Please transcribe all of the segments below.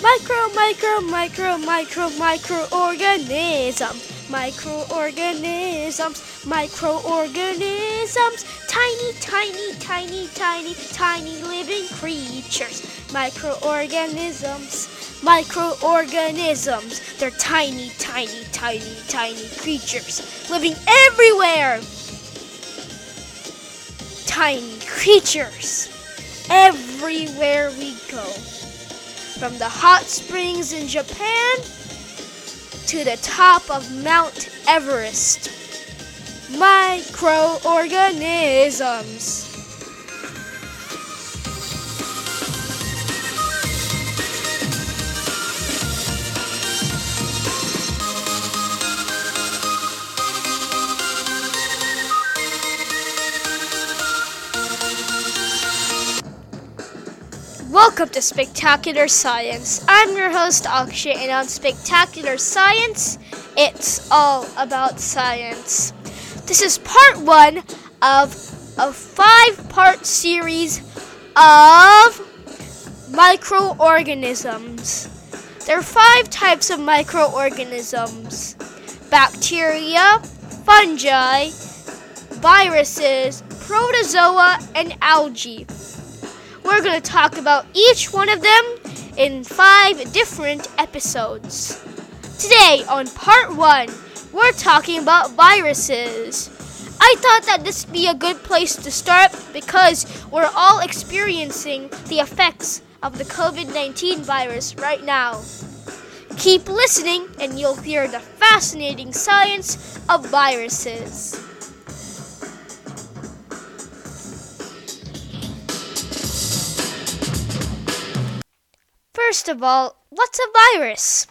Micro, micro, micro, micro, microorganism. Microorganisms, microorganisms, tiny, tiny, tiny, tiny, tiny living creatures. Microorganisms, microorganisms. They're tiny, tiny, tiny, tiny creatures living everywhere. Tiny creatures everywhere we go. From the hot springs in Japan to the top of Mount Everest. Microorganisms. Welcome to Spectacular Science. I'm your host Akshay, and on Spectacular Science, it's all about science. This is part one of a five part series of microorganisms. There are five types of microorganisms bacteria, fungi, viruses, protozoa, and algae. We're going to talk about each one of them in five different episodes. Today, on part one, we're talking about viruses. I thought that this would be a good place to start because we're all experiencing the effects of the COVID 19 virus right now. Keep listening, and you'll hear the fascinating science of viruses. First of all, what's a virus?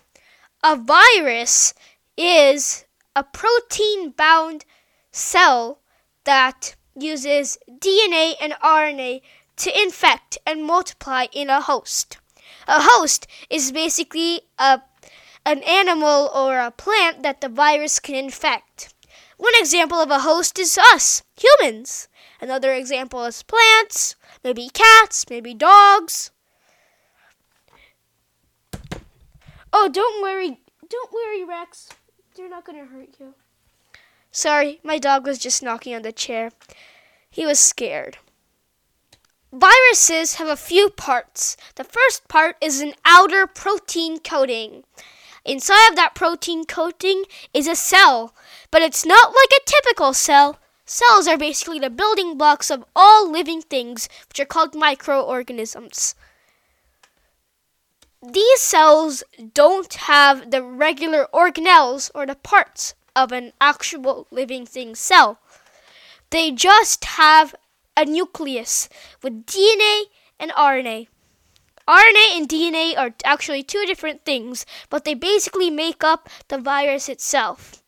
A virus is a protein bound cell that uses DNA and RNA to infect and multiply in a host. A host is basically a, an animal or a plant that the virus can infect. One example of a host is us, humans. Another example is plants, maybe cats, maybe dogs. Oh, don't worry. Don't worry, Rex. They're not going to hurt you. Sorry, my dog was just knocking on the chair. He was scared. Viruses have a few parts. The first part is an outer protein coating. Inside of that protein coating is a cell, but it's not like a typical cell. Cells are basically the building blocks of all living things, which are called microorganisms these cells don't have the regular organelles or the parts of an actual living thing cell. They just have a nucleus with DNA and RNA. RNA and DNA are actually two different things, but they basically make up the virus itself.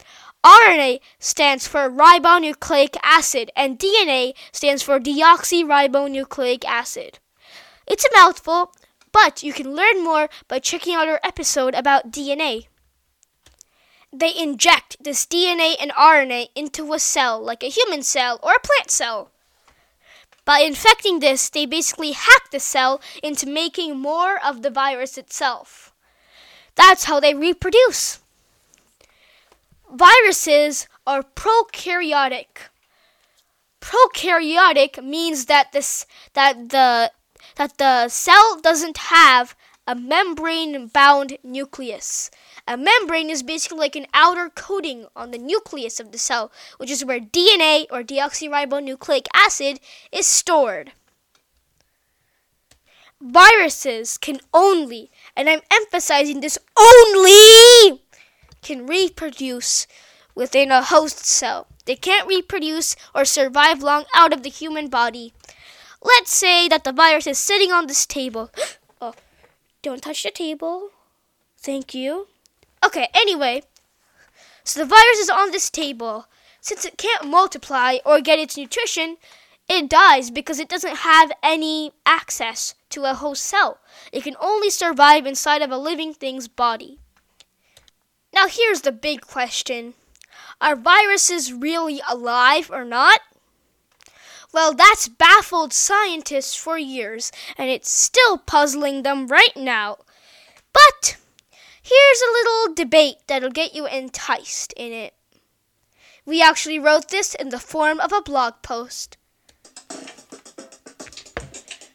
RNA stands for ribonucleic acid, and DNA stands for deoxyribonucleic acid. It's a mouthful, but you can learn more by checking out our episode about DNA. They inject this DNA and RNA into a cell, like a human cell or a plant cell. By infecting this, they basically hack the cell into making more of the virus itself. That's how they reproduce. Viruses are prokaryotic. Prokaryotic means that this that the that the cell doesn't have a membrane bound nucleus. A membrane is basically like an outer coating on the nucleus of the cell, which is where DNA or deoxyribonucleic acid is stored. Viruses can only, and I'm emphasizing this only, can reproduce within a host cell. They can't reproduce or survive long out of the human body Let's say that the virus is sitting on this table. oh, don't touch the table. Thank you. Okay, anyway, so the virus is on this table. Since it can't multiply or get its nutrition, it dies because it doesn't have any access to a host cell. It can only survive inside of a living thing's body. Now, here's the big question Are viruses really alive or not? Well, that's baffled scientists for years, and it's still puzzling them right now. But here's a little debate that'll get you enticed in it. We actually wrote this in the form of a blog post.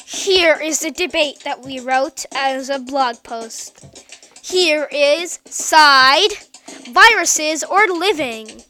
Here is the debate that we wrote as a blog post. Here is side viruses or living.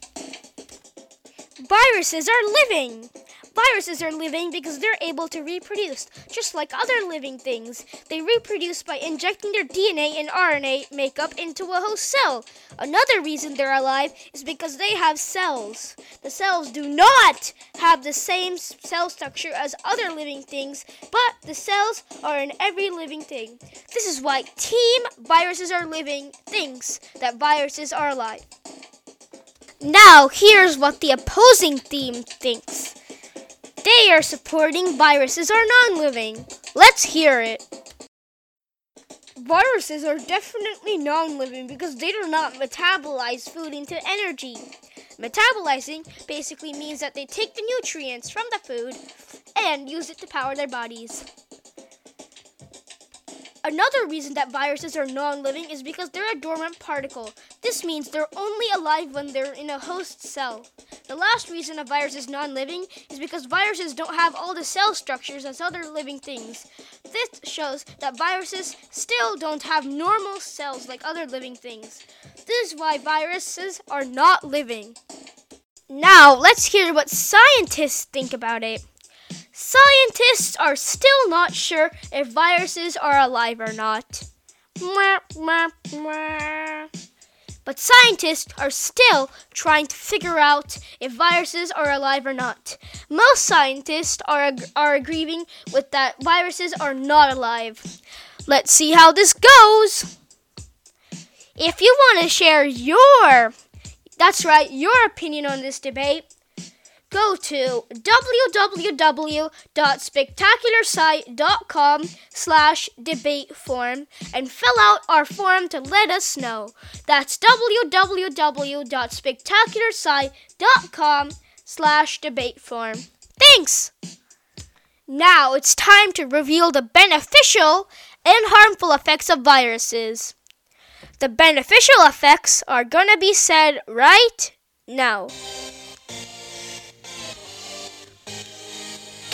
Viruses are living. Viruses are living because they're able to reproduce, just like other living things. They reproduce by injecting their DNA and RNA makeup into a host cell. Another reason they're alive is because they have cells. The cells do not have the same cell structure as other living things, but the cells are in every living thing. This is why Team Viruses Are Living thinks that viruses are alive. Now, here's what the opposing team thinks. They are supporting viruses are non living. Let's hear it. Viruses are definitely non living because they do not metabolize food into energy. Metabolizing basically means that they take the nutrients from the food and use it to power their bodies. Another reason that viruses are non living is because they're a dormant particle. This means they're only alive when they're in a host cell. The last reason a virus is non living is because viruses don't have all the cell structures as other living things. This shows that viruses still don't have normal cells like other living things. This is why viruses are not living. Now, let's hear what scientists think about it. Scientists are still not sure if viruses are alive or not. But scientists are still trying to figure out if viruses are alive or not. Most scientists are, are agreeing with that viruses are not alive. Let's see how this goes. If you want to share your, that's right, your opinion on this debate, go to www.spectacularsite.com slash debate form and fill out our form to let us know. That's www.spectacularsite.com slash debate form. Thanks! Now it's time to reveal the beneficial and harmful effects of viruses. The beneficial effects are gonna be said right now.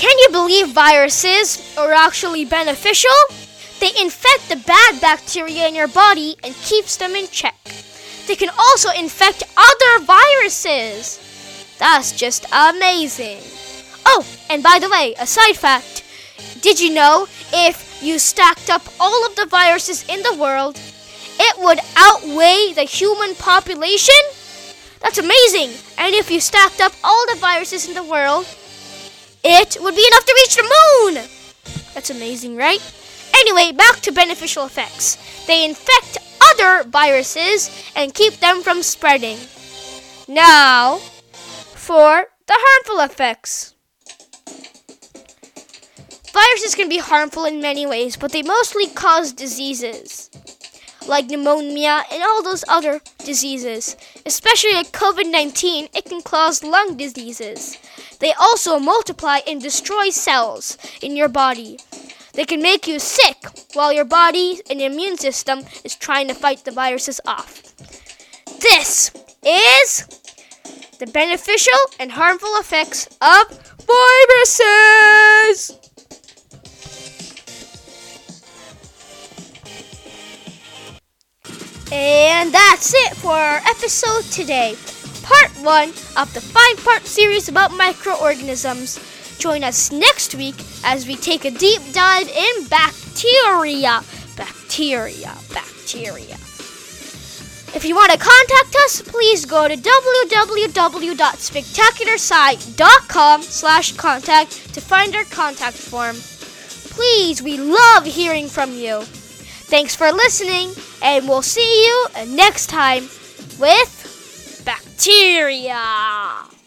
Can you believe viruses are actually beneficial? They infect the bad bacteria in your body and keeps them in check. They can also infect other viruses. That's just amazing. Oh, and by the way, a side fact. Did you know if you stacked up all of the viruses in the world, it would outweigh the human population? That's amazing. And if you stacked up all the viruses in the world, it would be enough to reach the moon! That's amazing, right? Anyway, back to beneficial effects. They infect other viruses and keep them from spreading. Now, for the harmful effects. Viruses can be harmful in many ways, but they mostly cause diseases like pneumonia and all those other diseases. Especially like COVID 19, it can cause lung diseases. They also multiply and destroy cells in your body. They can make you sick while your body and your immune system is trying to fight the viruses off. This is the beneficial and harmful effects of viruses. And that's it for our episode today part one of the five part series about microorganisms. Join us next week as we take a deep dive in bacteria. Bacteria, bacteria. If you want to contact us, please go to www.spectacularsite.com slash contact to find our contact form. Please, we love hearing from you. Thanks for listening, and we'll see you next time with bacteria.